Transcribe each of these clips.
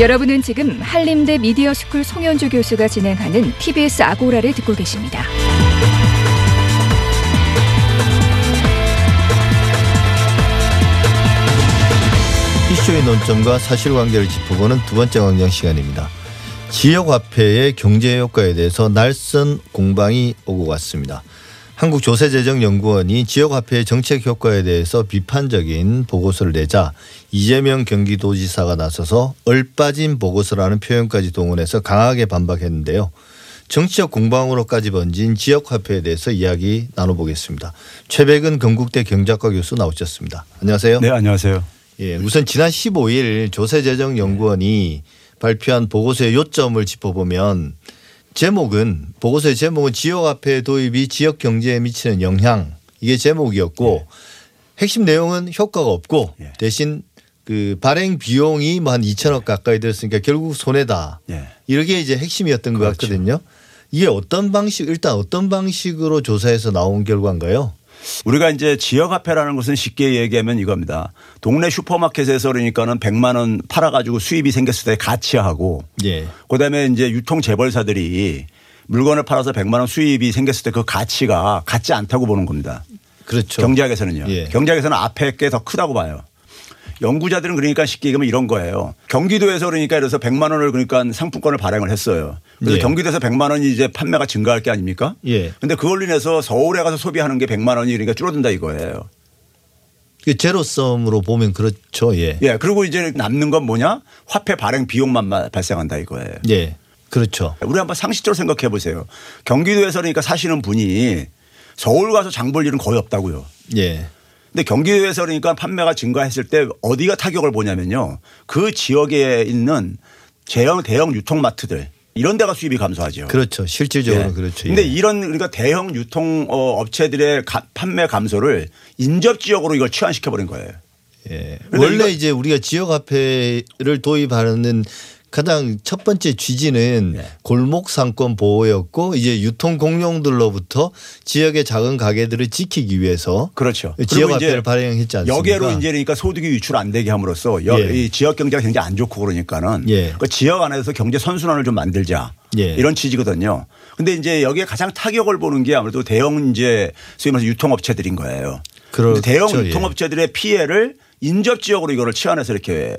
여러분은 지금 한림대 미디어 스쿨 송현주 교수가 진행하는 TBS 아고라를 듣고 계십니다. 이슈의 논점과 사실관계를 짚어보는 두 번째 광장 시간입니다. 지역화폐의 경제 효과에 대해서 날선 공방이 오고 갔습니다. 한국조세재정연구원이 지역화폐의 정책 효과에 대해서 비판적인 보고서를 내자 이재명 경기도지사가 나서서 얼빠진 보고서라는 표현까지 동원해서 강하게 반박했는데요. 정치적 공방으로까지 번진 지역화폐에 대해서 이야기 나눠보겠습니다. 최백은 건국대 경작과 교수 나오셨습니다. 안녕하세요. 네, 안녕하세요. 예, 우선 지난 15일 조세재정연구원이 발표한 보고서의 요점을 짚어보면 제목은 보고서의 제목은 지역 화폐 도입이 지역 경제에 미치는 영향 이게 제목이었고 핵심 내용은 효과가 없고 예. 대신 그 발행 비용이 뭐 한 2천억 가까이 들었으니까 결국 손해다. 예. 이렇게 이제 핵심이었던 것 그렇죠. 같거든요. 이게 어떤 방식 일단 어떤 방식으로 조사해서 나온 결과인가요? 우리가 이제 지역 화폐라는 것은 쉽게 얘기하면 이겁니다. 동네 슈퍼마켓에서 그러니까는 100만 원 팔아 가지고 수입이 생겼을 때 가치하고 예. 그다음에 이제 유통 재벌사들이 물건을 팔아서 100만 원 수입이 생겼을 때 그 가치가 같지 않다고 보는 겁니다. 그렇죠. 경제학에서는요. 예. 경제학에서는 앞에 게 더 크다고 봐요. 연구자들은 그러니까 쉽게 얘기하면 이런 거예요. 경기도에서 그러니까 이래서 100만 원을 그러니까 상품권을 발행을 했어요. 그래서 예. 경기도에서 100만 원이 이제 판매가 증가할 게 아닙니까? 예. 근데 그걸로 인해서 서울에 가서 소비하는 게 100만 원이 그러니까 줄어든다 이거예요. 그 제로섬으로 보면 그렇죠. 예. 예. 그리고 이제 남는 건 뭐냐? 화폐 발행 비용만 마- 발생한다 이거예요. 예. 그렇죠. 우리 한번 상식적으로 생각해 보세요. 경기도에서 그러니까 사시는 분이 서울 가서 장 볼 일은 거의 없다고요. 예. 근데 경기도에서 그러니까 판매가 증가했을 때 어디가 타격을 보냐면요. 그 지역에 있는 대형 대형 유통마트들 이런 데가 수입이 감소하죠. 그렇죠. 실질적으로 예. 그렇죠. 근데 예. 이런 그러니까 대형 유통 어, 업체들의 가- 판매 감소를 인접 지역으로 이걸 치환시켜 버린 거예요. 예. 원래 이제 우리가 지역 화폐를 도입하는 가장 첫 번째 취지는 네. 골목 상권 보호였고 이제 유통 공룡들로부터 지역의 작은 가게들을 지키기 위해서 그렇죠. 지역 화폐를 발행했지 않습니까? 여기로 이제 그러니까 소득이 유출 안 되게 함으로써 여- 예. 이 지역 경제가 굉장히 안 좋고 그러니까는 예. 그 지역 안에서 경제 선순환을 좀 만들자 예. 이런 취지거든요. 근데 이제 여기에 가장 타격을 보는 게 아무래도 대형 이제 소위 말해서 유통업체들인 거예요. 그렇죠. 대형 예. 유통업체들의 피해를 인접 지역으로 이거를 치환해서 이렇게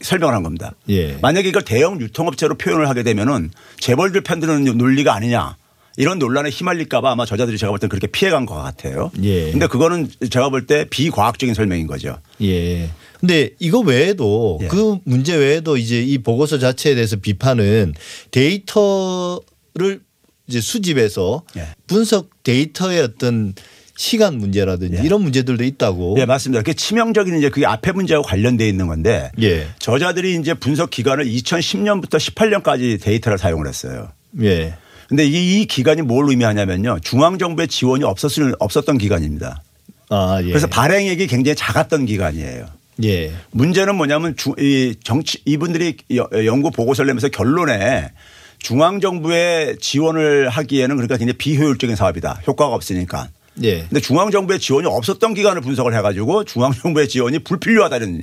설명을 한 겁니다. 예. 만약에 이걸 대형 유통업체로 표현을 하게 되면은 재벌들 편드는 논리가 아니냐. 이런 논란에 휘말릴까봐 아마 저자들이 제가 볼땐 그렇게 피해간 것 같아요. 예. 근데 그거는 제가 볼 때 비과학적인 설명인 거죠. 예. 근데 이거 외에도 예. 그 문제 외에도 이제 이 보고서 자체에 대해서 비판은 데이터를 이제 수집해서 예. 분석 데이터의 어떤 시간 문제라든지 예. 이런 문제들도 있다고. 예, 맞습니다. 그 치명적인 이제 그게 앞에 문제하고 관련돼 있는 건데 예. 저자들이 이제 분석 기간을 2010년부터 18년까지 데이터를 사용을 했어요. 예. 근데 이, 이 기간이 뭘 의미하냐면요. 중앙정부의 지원이 없었을, 없었던 기간입니다. 아, 예. 그래서 발행액이 굉장히 작았던 기간이에요. 예. 문제는 뭐냐면 주, 이 정치 이분들이 여- 연구 보고서를 내면서 결론에 중앙정부의 지원을 하기에는 그러니까 굉장히 비효율적인 사업이다. 효과가 없으니까. 예. 근데 중앙 정부의 지원이 없었던 기간을 분석을 해가지고 중앙 정부의 지원이 불필요하다는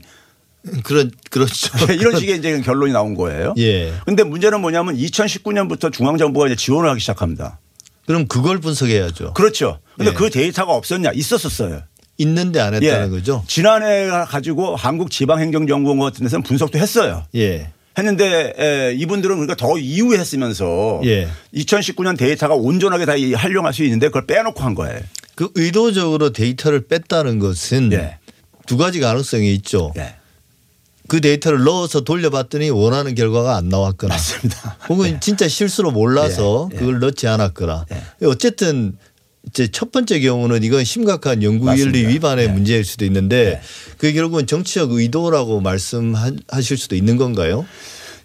그런 그렇죠. 이런 식의 이제 결론이 나온 거예요. 예. 근데 문제는 뭐냐면 2019년부터 중앙 정부가 이제 지원을 하기 시작합니다. 그럼 그걸 분석해야죠. 그렇죠. 근데 예. 그 데이터가 없었냐? 있었었어요. 있는데 안 했다는 예. 거죠. 지난해 가지고 한국 지방행정정보원 같은 데서는 분석도 했어요. 예. 했는데 에, 이분들은 그러니까 더 이후에 했으면서 예. 2019년 데이터가 온전하게 다 이- 활용할 수 있는데 그걸 빼놓고 한 거예요. 그 의도적으로 데이터를 뺐다는 것은 예. 두 가지 가능성이 있죠. 예. 그 데이터를 넣어서 돌려봤더니 원하는 결과가 안 나왔거나 맞습니다. 혹은 진짜 실수로 몰라서. 그걸 넣지 않았거나 예. 어쨌든 이제 첫 번째 경우는 이건 심각한 연구윤리. 위반의 예. 문제일 수도 있는데 그게 결국은 정치적 의도라고 말씀하실 수도 있는 건가요?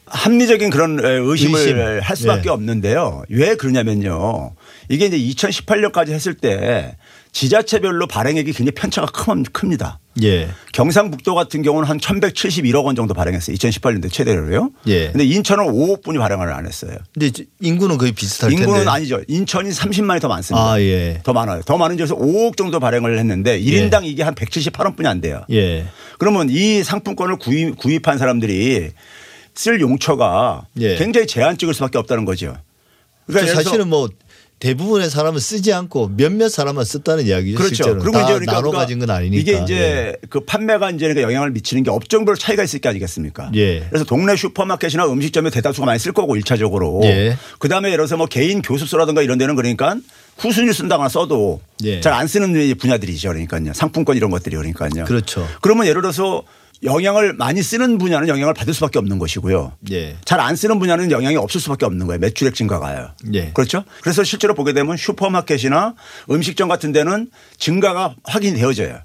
합리적인 그런 에, 의심을 의심. 할 수밖에 예. 없는데요. 왜 그러냐면요. 이게 이제 2018년까지 했을 때 지자체별로 발행액이 굉장히 편차가 큰- 큽니다. 예. 경상북도 같은 경우는 한 1171억 원 정도 발행했어요. 2018년도 최대로요. 예. 근데 인천은 5억 분이 발행을 안 했어요. 근데 인구는 거의 비슷할 인구는 텐데. 아니죠. 인천이 30만이 더 많습니다. 아, 예. 더 많아요. 더 많은 지에서 5억 정도 발행을 했는데 1인당 이게 한 178원뿐이 안 돼요. 예. 그러면 이 상품권을 구입, 구입한 사람들이 쓸 용처가 예. 굉장히 제한적일 수밖에 없다는 거죠. 그러니까 사실은 뭐 대부분의 사람은 쓰지 않고 몇몇 사람만 썼다는 이야기죠. 그렇죠. 실제로는. 그리고 다 이제 그러니까 나눠 가진 건 아니니까. 이게 이제 그 판매가 이제 그러니까 영향을 미치는 게 업종별 차이가 있을 게 아니겠습니까? 예. 그래서 동네 슈퍼마켓이나 음식점에 대다수가 많이 쓸 거고 1차적으로. 예. 그 다음에 예를 들어서 뭐 개인 교습소라든가 이런 데는 그러니까 후순위를 쓴다거나 써도 예. 잘안 쓰는 분야들이죠. 그러니까요. 상품권 이런 것들이 그러니까요. 그렇죠. 그러면 예를 들어서 영향을 많이 쓰는 분야는 영향을 받을 수밖에 없는 것이고요. 예. 잘 안 쓰는 분야는 영향이 없을 수밖에 없는 거예요. 매출액 증가가요. 예. 그렇죠. 그래서 실제로 보게 되면 슈퍼마켓이나 음식점 같은 데는 증가가 확인이 되어져요.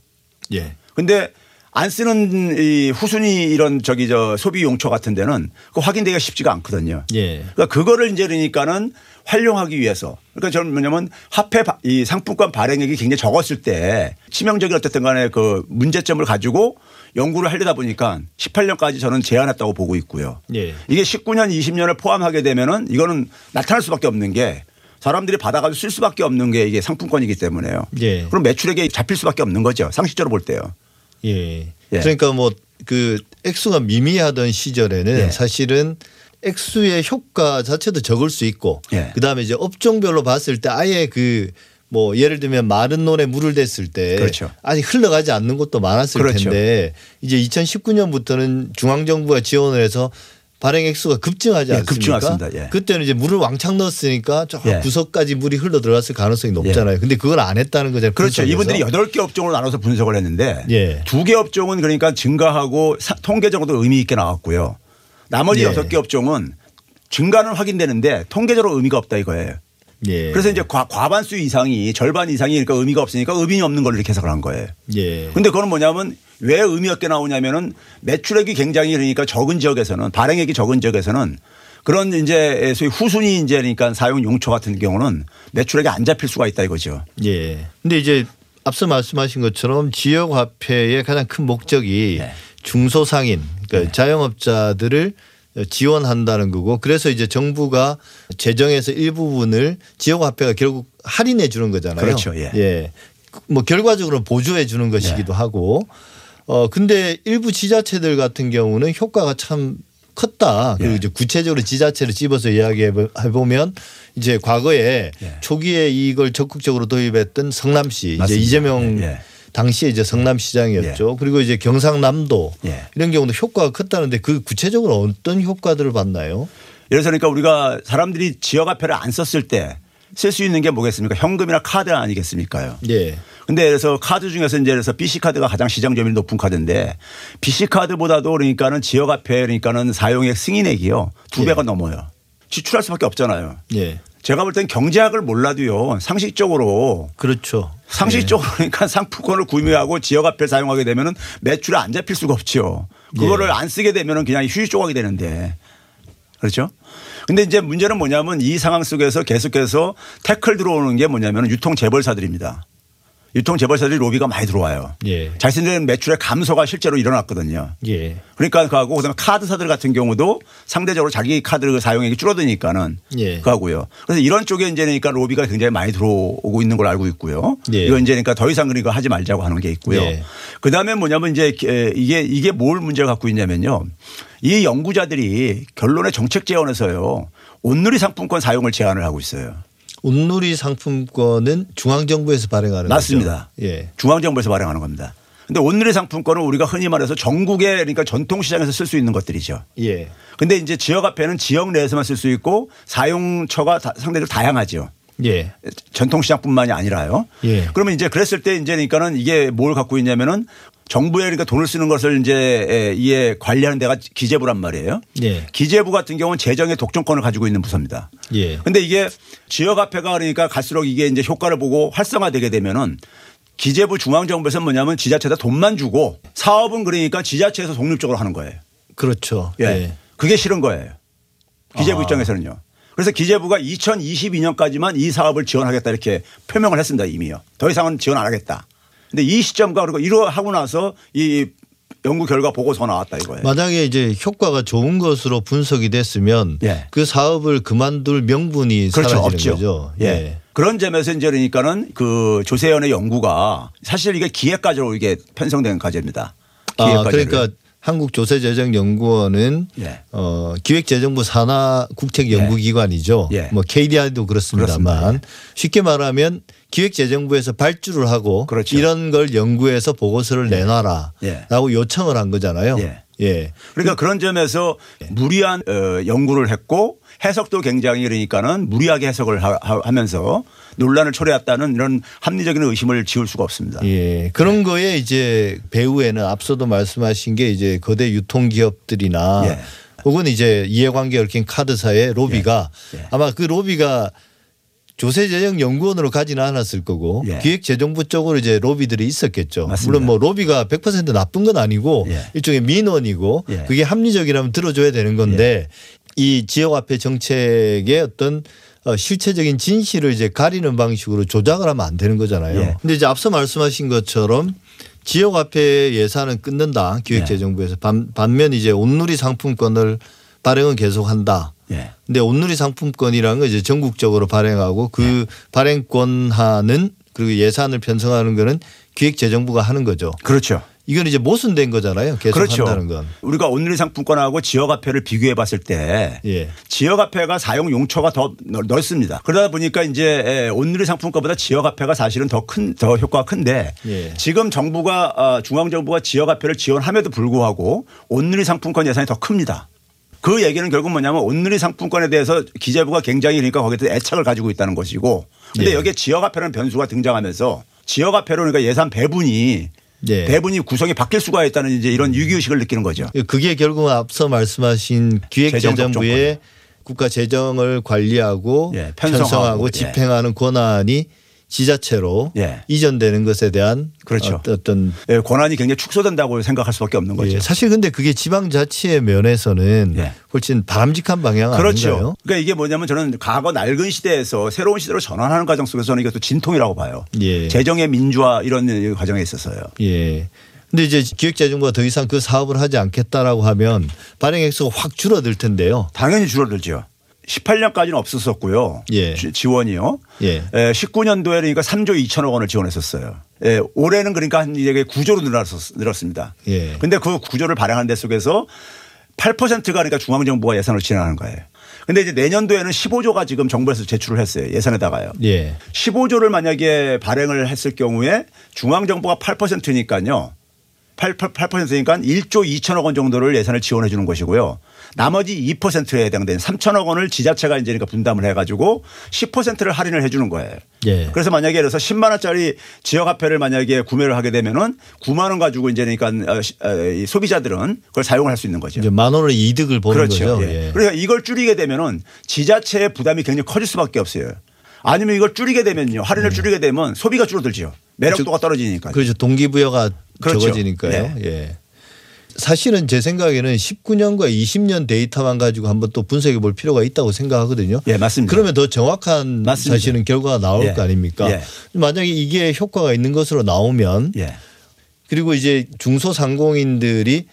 예. 근데 안 쓰는 이 후순위 이런 저기 저 소비 용처 같은 데는 그 확인되기가 쉽지가 않거든요. 예. 그러니까 그거를 이제 그러니까는 활용하기 위해서 그러니까 저는 뭐냐면 화폐 바- 이 상품권 발행액이 굉장히 적었을 때 치명적인 어쨌든 간에 그 문제점을 가지고 연구를 하려다 보니까 18년까지 저는 제한했다고 보고 있고요. 예. 이게 19년, 20년을 포함하게 되면은 이거는 나타날 수밖에 없는 게 사람들이 받아가지고 쓸 수밖에 없는 게 이게 상품권이기 때문에요. 예. 그럼 매출액이 잡힐 수밖에 없는 거죠. 상식적으로 볼 때요. 예. 예. 그러니까 뭐 그 액수가 미미하던 시절에는 예. 사실은 액수의 효과 자체도 적을 수 있고 예. 그다음에 이제 업종별로 봤을 때 아예 그 뭐 예를 들면 마른 논에 물을 댔을 때 그렇죠. 아직 흘러가지 않는 곳도 많았을 그렇죠. 텐데 이제 2019년부터는 중앙 정부가 지원을 해서 발행 액수가 급증하지 예, 않습니까? 급증했습니다. 예. 그때는 이제 물을 왕창 넣었으니까 저 예. 구석까지 물이 흘러 들어갔을 가능성이 높잖아요. 근데 그걸 안 했다는 거잖아요. 그렇죠. 분석에서. 이분들이 여덟 개 업종으로 나눠서 분석을 했는데 예. 두개 업종은 그러니까 증가하고 사- 통계적으로도 의미 있게 나왔고요. 나머지 예. 여섯 개 업종은 증가는 확인되는데 통계적으로 의미가 없다 이거예요. 예. 그래서 이제 과, 과반수 이상이 절반 이상이 그러니까 의미가 없으니까 의미 없는 걸로 이렇게 해석을 한 거예요. 예. 근데 그건 뭐냐면 왜 의미 없게 나오냐면은 매출액이 굉장히 그러니까 적은 지역에서는 발행액이 적은 지역에서는 그런 이제 소위 후순위 이제 그러니까 사용 용처 같은 경우는 매출액이 안 잡힐 수가 있다 이거죠. 예. 근데 이제 앞서 말씀하신 것처럼 지역 화폐의 가장 큰 목적이 네. 중소상인 그러니까 자영업자들을 지원한다는 거고 그래서 이제 정부가 재정에서 일부분을 지역 화폐가 결국 할인해 주는 거잖아요. 그렇죠. 예. 뭐 결과적으로 보조해 주는 것이기도 하고 어 근데 일부 지자체들 같은 경우는 효과가 참 컸다. 그리고 예. 이제 구체적으로 지자체를 집어서 이야기해 보면 이제 과거에 예. 초기에 이걸 적극적으로 도입했던 성남시 이제 맞습니다. 이재명 예, 예. 당시에 이제 성남시장이었죠. 그리고 이제 경상남도 예. 이런 경우도 효과가 컸다는데 그 구체적으로 어떤 효과들을 봤나요? 예를 들어 그러니까 우리가 사람들이 지역 화폐를 안 썼을 때 쓸 수 있는 게 뭐겠습니까? 현금이나 카드 아니겠습니까요? 예. 근데 그래서 카드 중에서 이제 그래서 BC 카드가 가장 시장 점유율이 높은 카드인데 BC 카드보다도 그러니까는 지역 화폐 그러니까는 사용액 승인액이요 두 예. 배가 넘어요. 지출할 수밖에 없잖아요. 예. 제가 볼 땐 경제학을 몰라도요 상식적으로 그렇죠. 상식적으로 그러니까 상품권을 구매하고 지역 화폐를 사용하게 되면은 매출이 안 잡힐 수가 없죠. 그거를 예. 안 쓰게 되면은 그냥 휴지 조각이 되는데 그렇죠. 근데 이제 문제는 뭐냐면 이 상황 속에서 계속해서 태클 들어오는 게 뭐냐면 유통 재벌사들입니다. 유통 재벌사들이 로비가 많이 들어와요. 예. 자신들의 매출의 감소가 실제로 일어났거든요. 예. 그러니까 그하고 그다음에 카드사들 같은 경우도 상대적으로 자기 카드 사용액이 줄어드니까는 예. 그하고요. 그래서 이런 쪽에 이제 그러니까 로비가 굉장히 많이 들어오고 있는 걸 알고 있고요. 예. 이거 이제 그러니까 더 이상 그러니까 하지 말자고 하는 게 있고요. 예. 그다음에 뭐냐면 이제 이게 이게 뭘 문제가 갖고 있냐면요. 이 연구자들이 결론의 정책 제언에서요. 온누리 상품권 사용을 제안을 하고 있어요. 온누리 상품권은 중앙정부에서 발행하는 맞습니다. 거죠. 예. 중앙정부에서 발행하는 겁니다. 근데 온누리 상품권은 우리가 흔히 말해서 전국에 그러니까 전통시장에서 쓸 수 있는 것들이죠. 예. 근데 이제 지역 화폐는 지역 내에서만 쓸 수 있고 사용처가 다- 상대적으로 다양하죠. 예. 전통시장뿐만이 아니라요. 예. 그러면 이제 그랬을 때 이제 그러니까는 이게 뭘 갖고 있냐면은 정부에 그러니까 돈을 쓰는 것을 이제 이에 관리하는 데가 기재부란 말이에요. 예. 기재부 같은 경우는 재정의 독점권을 가지고 있는 부서입니다. 예. 근데 이게 지역 화폐가 그러니까 갈수록 이게 이제 효과를 보고 활성화되게 되면은 기재부 중앙정부에서 뭐냐면 지자체에다 돈만 주고 사업은 그러니까 지자체에서 독립적으로 하는 거예요. 그렇죠. 예. 예. 그게 싫은 거예요. 기재부 아. 입장에서는요. 그래서 기재부가 2022년까지만 이 사업을 지원하겠다 이렇게 표명을 했습니다 이미요. 더 이상은 지원 안 하겠다. 근데 이 시점과 그리고 이러 하고 나서 이 연구 결과 보고서가 나왔다 이거예요. 만약에 이제 효과가 좋은 것으로 분석이 됐으면 예. 그 사업을 그만둘 명분이 그렇죠. 없죠. 거죠. 예. 그런 점에서 이제 그러니까는 그 조세현의 연구가 사실 이게 기획과제로 이게 편성된 과제입니다. 아, 기획과제를. 그러니까 한국조세재정연구원은 예. 어, 기획재정부 산하 국책연구기관이죠. 예. 뭐 KDI도 그렇습니다만 그렇습니다. 쉽게 말하면 기획재정부에서 발주를 하고 그렇죠. 이런 걸 연구해서 보고서를 내놔라라고 예. 요청을 한 거잖아요. 예. 예. 그러니까 그런 점에서 무리한 어, 연구를 했고 해석도 굉장히 그러니까는 무리하게 해석을 하- 하- 하면서 논란을 초래했다는 이런 합리적인 의심을 지울 수가 없습니다. 예. 그런 거에 이제 배후에는 앞서도 말씀하신 게 이제 거대 유통기업들이나 예. 혹은 이제 이해관계 얽힌 카드사의 로비가 예. 예. 아마 그 로비가 조세재정연구원으로 가지는 않았을 거고 예. 기획재정부 쪽으로 이제 로비들이 있었겠죠. 맞습니다. 물론 뭐 로비가 100% 나쁜 건 아니고 예. 일종의 민원이고 예. 그게 합리적이라면 들어줘야 되는 건데 이 지역화폐 정책의 어떤 어, 실체적인 진실을 이제 가리는 방식으로 조작을 하면 안 되는 거잖아요. 예. 근데 이제 앞서 말씀하신 것처럼 지역화폐 예산은 끊는다 기획재정부에서 반, 반면 이제 온누리 상품권을 발행은 계속한다. 예. 근데 온누리 상품권이라는 건 이제 전국적으로 발행하고 그 발행권 하는 그리고 예산을 편성하는 거는 기획재정부가 하는 거죠. 그렇죠. 이건 이제 모순된 거잖아요. 계속 그렇죠. 한다는 건. 우리가 온누리 상품권하고 지역화폐를 비교해 봤을 때 예. 지역화폐가 사용 용처가 더 넓- 넓습니다. 그러다 보니까 이제 에, 온누리 상품권보다 지역화폐가 사실은 더 큰 더 효과가 큰데 예. 지금 정부가 어, 중앙정부가 지역화폐를 지원함에도 불구하고 온누리 상품권 예산이 더 큽니다. 그 얘기는 결국 뭐냐면 온누리 상품권에 대해서 기재부가 굉장히 그러니까 거기에 대해서 애착을 가지고 있다는 것이고 근데 예. 여기에 지역화폐라는 변수가 등장하면서 지역화폐로 그러니까 예산 배분이 예. 배분이 구성이 바뀔 수가 있다는 이제 이런 위기의식을 느끼는 거죠. 그게 결국 앞서 말씀하신 기획재정부의 재정 국가 재정을 관리하고 예, 편성하고, 편성하고 예. 집행하는 권한이 지자체로 예. 이전되는 것에 대한 그렇죠. 어떤 예, 권한이 굉장히 축소된다고 생각할 수밖에 없는 거죠. 예, 사실 근데 그게 지방자치의 면에서는 예. 훨씬 바람직한 방향 그렇죠. 아닌가요? 그러니까 이게 뭐냐면 저는 과거 낡은 시대에서 새로운 시대로 전환하는 과정 속에서 저는 이것도 진통이라고 봐요. 예. 재정의 민주화 이런 과정에 있어서요. 예. 근데 이제 기획재정부가 더 이상 그 사업을 하지 않겠다라고 하면 발행 액수가 확 줄어들 텐데요. 당연히 줄어들죠. 18년까지는 없었었고요. 예. 지- 지원이요. 예. 19년도에 그러니까 3조 2천억 원을 지원했었어요. 예, 올해는 그러니까 한 이제 9조로 늘었, 늘었습니다. 예. 근데 그 9조를 발행하는 데 속에서 8%가 그러니까 중앙정부가 예산을 지원하는 거예요. 근데 이제 내년도에는 15조가 지금 정부에서 제출을 했어요. 예산에다가요. 예. 15조를 만약에 발행을 했을 경우에 중앙정부가 8%니까요. 8, 8%니까 1조 2천억 원 정도를 예산을 지원해 주는 것이고요. 나머지 2%에 해당되는 3천억 원을 지자체가 이제 그러니까 분담을 해 가지고 10%를 할인을 해 주는 거예요. 예. 그래서 만약에 들어서 10만 원짜리 지역 화폐를 만약에 구매를 하게 되면은 9만 원 가지고 이제 그러니까 어, 시- 어, 이 소비자들은 그걸 사용을 할수 있는 거죠. 만 원의 이득을 보는 그렇죠. 거죠. 예. 예. 그러니까 이걸 줄이게 되면은 지자체의 부담이 굉장히 커질 수밖에 없어요. 아니면 이걸 줄이게 되면요. 할인을 줄이게 되면 소비가 줄어들죠. 매력도가 떨어지니까. 음. 그렇죠. 동기부여가 그렇죠. 적어지니까요. 예. 사실은 제 생각에는 19년과 20년 데이터만 가지고 한번 또 분석해 볼 필요가 있다고 생각하거든요. 예, 맞습니다. 그러면 더 정확한 맞습니다. 사실은 결과가 나올 예. 거 아닙니까? 예. 만약에 이게 효과가 있는 것으로 나오면 예. 그리고 이제 중소상공인들이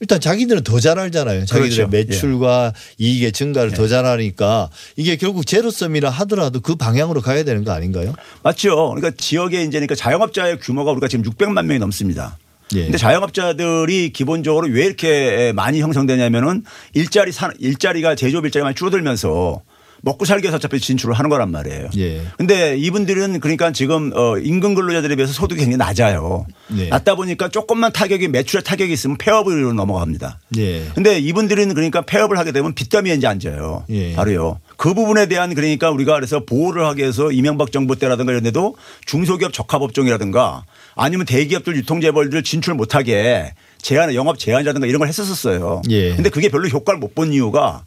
일단 자기들은 더 잘 알잖아요. 자기들의 그렇죠. 매출과 이익의 증가를 예. 더잘 아니까 이게 결국 제로섬이라 하더라도 그 방향으로 가야 되는 거 아닌가요? 맞죠. 그러니까 지역에 이제 그러니까 자영업자의 규모가 우리가 지금 600만 명이 넘습니다. 예. 근데 자영업자들이 기본적으로 왜 이렇게 많이 형성되냐면은 일자리 산 일자리가 제조업 일자리가 많이 줄어들면서 먹고 살기 위해서 어차피 진출을 하는 거란 말이에요. 예. 근데 이분들은 그러니까 지금 어 임금 근로자들에 비해서 소득이 굉장히 낮아요. 예. 낮다 보니까 조금만 타격이 매출에 타격이 있으면 폐업으로 넘어갑니다. 예. 근데 이분들은 그러니까 폐업을 하게 되면 빚더미에 이제 앉아요. 예. 바로요. 그 부분에 대한 그러니까 우리가 그래서 보호를 하기 위해서 이명박 정부 때라든가 이런 데도 중소기업 적합업종이라든가 아니면 대기업들 유통재벌들 진출 못하게 제한, 영업 제한이라든가 이런 걸 했었었어요. 예. 근데 그게 별로 효과를 못 본 이유가 에,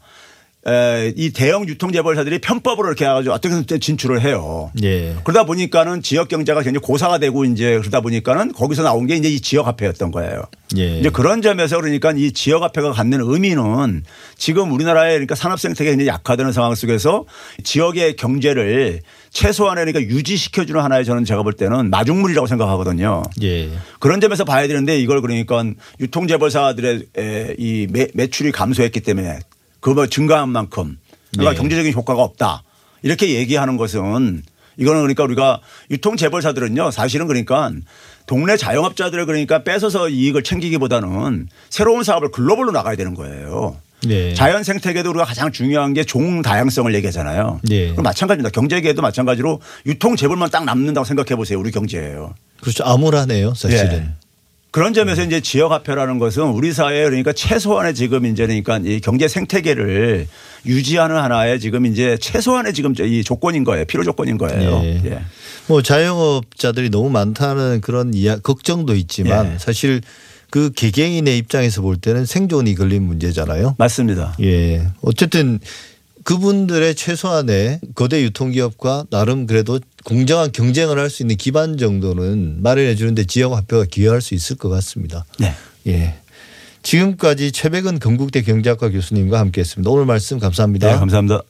이 대형 유통 재벌사들이 편법으로 이렇게 해가지고 어떻게 진출을 해요. 예. 그러다 보니까는 지역 경제가 굉장히 고사가 되고 이제 그러다 보니까는 거기서 나온 게 이제 이 지역 화폐였던 거예요. 예. 이제 그런 점에서 그러니까 이 지역 화폐가 갖는 의미는 지금 우리나라의 그러니까 산업 생태계가 굉장히 약화되는 상황 속에서 지역의 경제를 최소한의 그러니까 유지시켜주는 하나의 저는 제가 볼 때는 마중물이라고 생각하거든요. 예. 그런 점에서 봐야 되는데 이걸 그러니까 유통 재벌사들의 에, 이 매, 매출이 감소했기 때문에 그거 증가한 만큼 그러니까 네. 경제적인 효과가 없다. 이렇게 얘기하는 것은 이거는 그러니까 우리가 유통 재벌사들은요 사실은 그러니까 동네 자영업자들을 그러니까 뺏어서 이익을 챙기기보다는 새로운 사업을 글로벌로 나가야 되는 거예요. 네. 자연 생태계도 우리가 가장 중요한 게 종 다양성을 얘기하잖아요. 네. 그럼 마찬가지입니다. 경제계도 마찬가지로 유통 재벌만 딱 남는다고 생각해 보세요. 우리 경제예요. 그렇죠. 암울하네요, 사실은. 예. 그런 점에서 이제 지역 화폐라는 것은 우리 사회에 그러니까 최소한의 지금 이제 그러니까 이 경제 생태계를 유지하는 하나의 지금 이제 최소한의 지금 이 조건인 거예요. 필요 조건인 거예요. 예. 예. 뭐 자영업자들이 너무 많다는 그런 이야 걱정도 있지만 예. 사실 그 개개인의 입장에서 볼 때는 생존이 걸린 문제잖아요. 맞습니다. 예. 어쨌든 그분들의 최소한의 거대 유통기업과 나름 그래도 공정한 경쟁을 할 수 있는 기반 정도는 마련해 주는데 지역 화폐가 기여할 수 있을 것 같습니다. 네. 예. 지금까지 최백은 건국대 경제학과 교수님과 함께했습니다. 오늘 말씀 감사합니다. 네, 감사합니다.